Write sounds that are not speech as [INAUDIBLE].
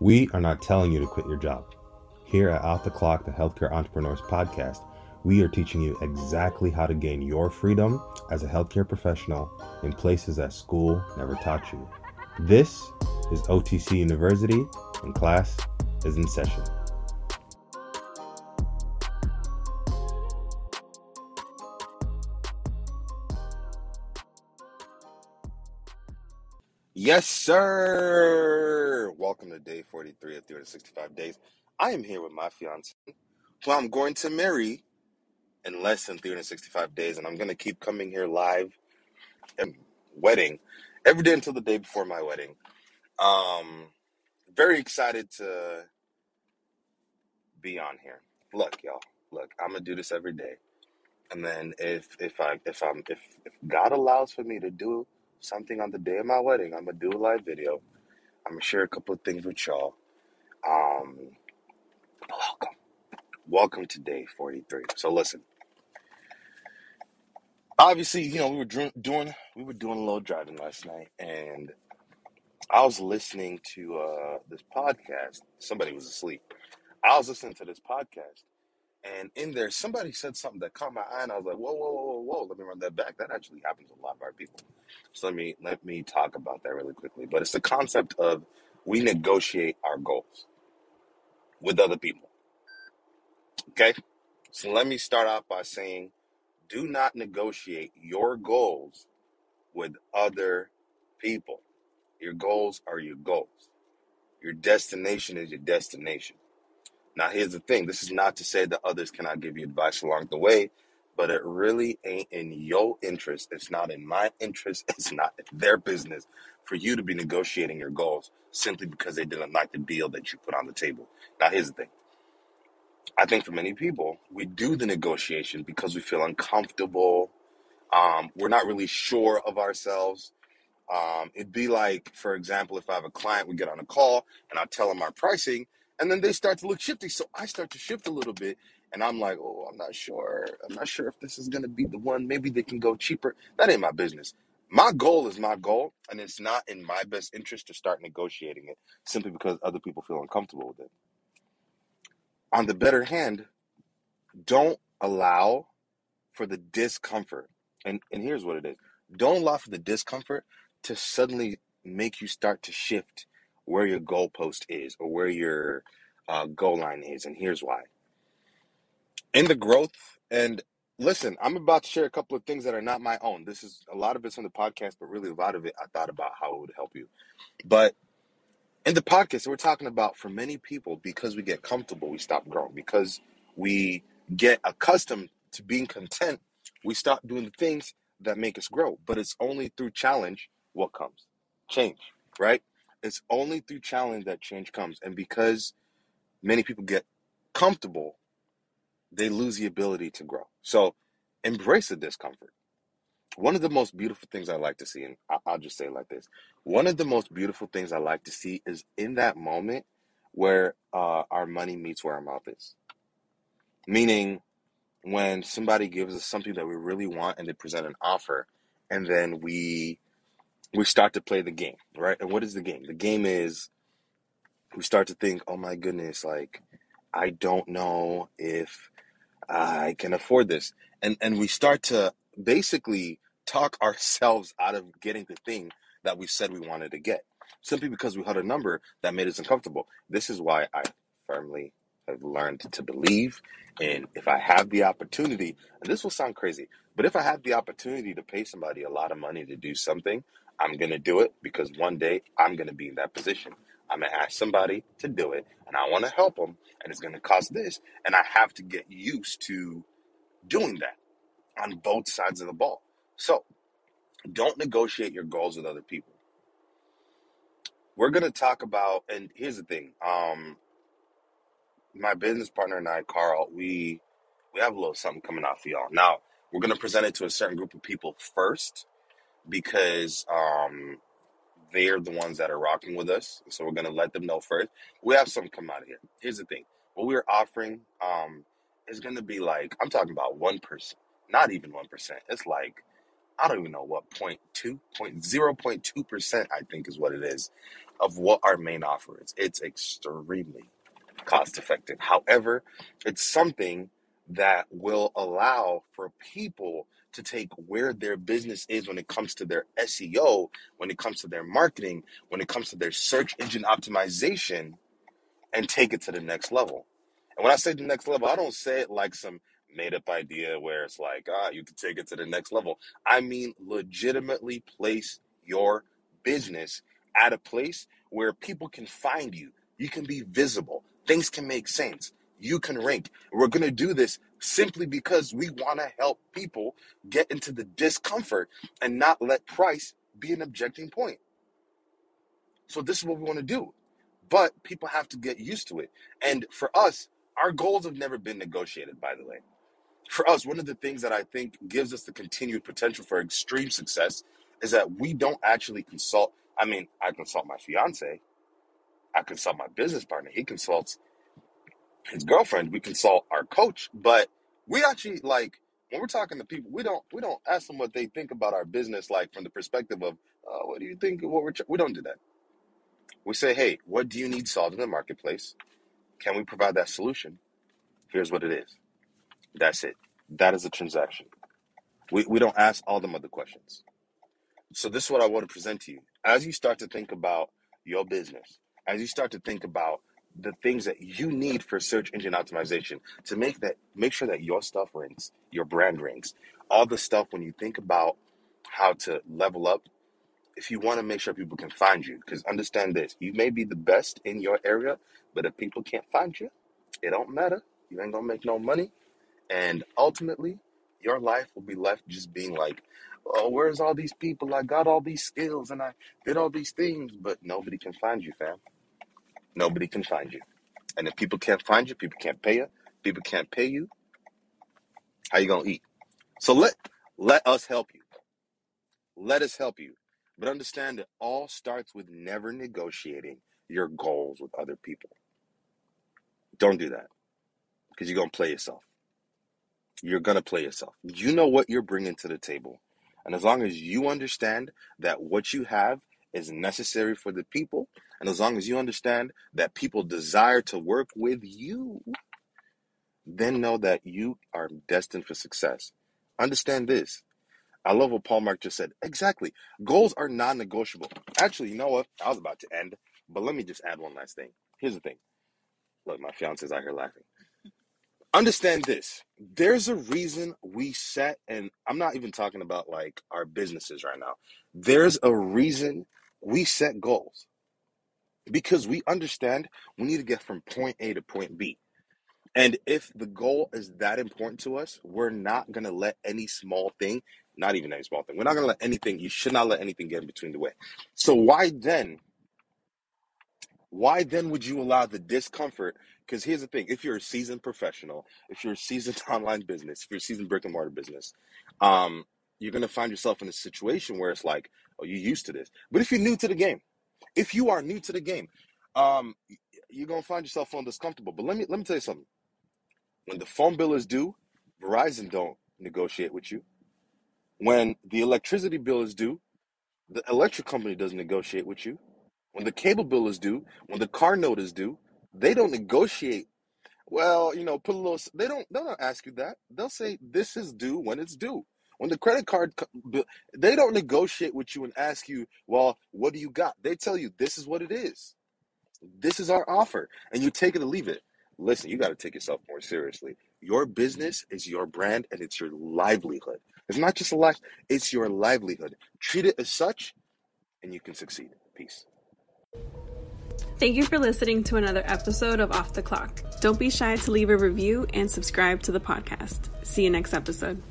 We are not telling you to quit your job. Here at Off the Clock, the Healthcare Entrepreneurs Podcast, we are teaching you exactly how to gain your freedom as a healthcare professional in places that school never taught you. This is OTC University, and class is in session. Yes, sir. Welcome to day 43 of 365 days. I am here with my fiance, who I'm going to marry in less than 365 days, and I'm going to keep coming here live and wedding every day until the day before my wedding. Um, very excited to be on here. Look, y'all. Look, I'm gonna do this every day, and then if if I if I'm if if God allows for me to do something on the day of my wedding, I'm gonna do a live video. I'm gonna share a couple of things with y'all. Um, welcome, welcome to day 43. So listen. Obviously, you know we were dr- doing we were doing a little driving last night, and I was listening to uh, this podcast. Somebody was asleep. I was listening to this podcast, and in there, somebody said something that caught my eye, and I was like, "Whoa, whoa, whoa, whoa, whoa!" Let me run that back. That actually happens to a lot of our people. So let me let me talk about that really quickly. But it's the concept of we negotiate our goals with other people. Okay, so let me start off by saying, do not negotiate your goals with other people. Your goals are your goals. Your destination is your destination. Now, here's the thing this is not to say that others cannot give you advice along the way, but it really ain't in your interest. It's not in my interest. [LAUGHS] It's not their business for you to be negotiating your goals simply because they didn't like the deal that you put on the table. Now, here's the thing I think for many people, we do the negotiation because we feel uncomfortable. Um, we're not really sure of ourselves. Um, it'd be like, for example, if I have a client, we get on a call and I tell them our pricing, and then they start to look shifty. So I start to shift a little bit, and I'm like, oh, I'm not sure. I'm not sure if this is going to be the one. Maybe they can go cheaper. That ain't my business. My goal is my goal, and it's not in my best interest to start negotiating it simply because other people feel uncomfortable with it. On the better hand, don't allow for the discomfort. And and here's what it is. Don't allow for the discomfort to suddenly make you start to shift where your goalpost is or where your uh, goal line is. And here's why. In the growth, and listen, I'm about to share a couple of things that are not my own. This is a lot of it's on the podcast, but really a lot of it I thought about how it would help you. But in the podcast, we're talking about for many people, because we get comfortable, we stop growing. Because we get accustomed to being content, we stop doing the things that make us grow. But it's only through challenge what comes? Change, right? It's only through challenge that change comes. And because many people get comfortable, they lose the ability to grow. So embrace the discomfort. One of the most beautiful things I like to see, and I'll just say like this one of the most beautiful things I like to see is in that moment where uh, our money meets where our mouth is. Meaning, when somebody gives us something that we really want and they present an offer, and then we we start to play the game, right? And what is the game? The game is we start to think, oh my goodness, like I don't know if I can afford this. And and we start to basically talk [LAUGHS] ourselves out of getting the thing that we said we wanted to get. Simply because we had a number that made us uncomfortable. This is why I firmly have learned to believe in if I have the opportunity, and this will sound crazy, but if I have the opportunity to pay somebody a lot of money to do something, I'm going to do it because one day I'm going to be in that position. I'm going to ask somebody to do it, and I want to help them, and it's going to cost this, and I have to get used to doing that on both sides of the ball. So don't negotiate your goals with other people. We're going to talk about, and here's the thing. Um, my business partner and I, Carl, we we have a little something coming out for y'all. Now we're going to present it to a certain group of people first because um, they're the ones that are rocking with us. So we're going to let them know first. We have some come out of here. Here's the thing: what we're offering um, is going to be like I'm talking about one percent, not even one percent. It's like I don't even know what point two, point zero point two percent. I think is what it is of what our main offer is. It's extremely cost effective. However, it's something that will allow for people to take where their business is when it comes to their SEO, when it comes to their marketing, when it comes to their search engine optimization, and take it to the next level. And when I say the next level, I don't say it like some made up idea where it's like, ah, you can take it to the next level. I mean, legitimately place your business at a place where people can find you. You can be visible. Things can make sense. You can rank. We're going to do this simply because we want to help people get into the discomfort and not let price be an objecting point. So, this is what we want to do. But people have to get used to it. And for us, our goals have never been negotiated, by the way. For us, one of the things that I think gives us the continued potential for extreme success is that we don't actually consult. I mean, I consult my fiance, I consult my business partner, he consults his girlfriend, we consult our coach, but we actually like when we're talking to people, we don't we don't ask them what they think about our business, like from the perspective of uh, what do you think of what we're. We don't do that. We say, hey, what do you need solved in the marketplace? Can we provide that solution? Here's what it is. That's it. That is a transaction. We, we don't ask all them other questions. So this is what I want to present to you. As you start to think about your business, as you start to think about the things that you need for search engine optimization to make that make sure that your stuff rings, your brand rings, all the stuff when you think about how to level up if you want to make sure people can find you because understand this you may be the best in your area but if people can't find you it don't matter. You ain't gonna make no money. And ultimately your life will be left just being like oh where's all these people? I got all these skills and i did all these things but nobody can find you fam nobody can find you. And if people can't find you people can't pay you people can't pay you how you gonna eat? So let let us help you. Let us help you. But understand it all starts with never negotiating your goals with other people. Don't do that because you're gonna play yourself. You're gonna play yourself. You know what you're bringing to the table. And as long as you understand that what you have is necessary for the people and as long as you understand that people desire to work with you then know that you are destined for success understand this I love what Paul Mark just said. Exactly. Goals are non negotiable. Actually, you know what? I was about to end, but let me just add one last thing. Here's the thing. Look, my fiance's out here laughing. Understand this. There's a reason we set, and I'm not even talking about like our businesses right now. There's a reason we set goals because we understand we need to get from point A to point B. And if the goal is that important to us, we're not going to let any small thing, not even any small thing, we're not going to let anything, you should not let anything get in between the way. So why then, why then would you allow the discomfort? Because here's the thing if you're a seasoned professional, if you're a seasoned [LAUGHS] online business, if you're a seasoned brick and mortar business, um, you're going to find yourself in a situation where it's like, oh, you're used to this. But if you're new to the game, if you are new to the game, um, you're to find yourself feeling discomfortable. But let me, let me tell you something when the phone bill is due, Verizon don't negotiate with you. When the electricity bill is due, the electric company doesn't negotiate with you. When the cable bill is due, when the car note is due, they don't negotiate. Well, you know, put a little. They don't. They don't ask you that. They'll say this is due when it's due. When the credit card they don't negotiate with you and ask you, well, what do you got? They tell you this is what it is. This is our offer, and you take it or leave it listen, you got to take yourself more seriously. Your business is your brand and it's your livelihood. It's not just a life, it's your livelihood. Treat it as such and you can succeed. Peace. Thank you for listening to another episode of Off the Clock. Don't be shy to leave a review and subscribe to the podcast. See you next episode.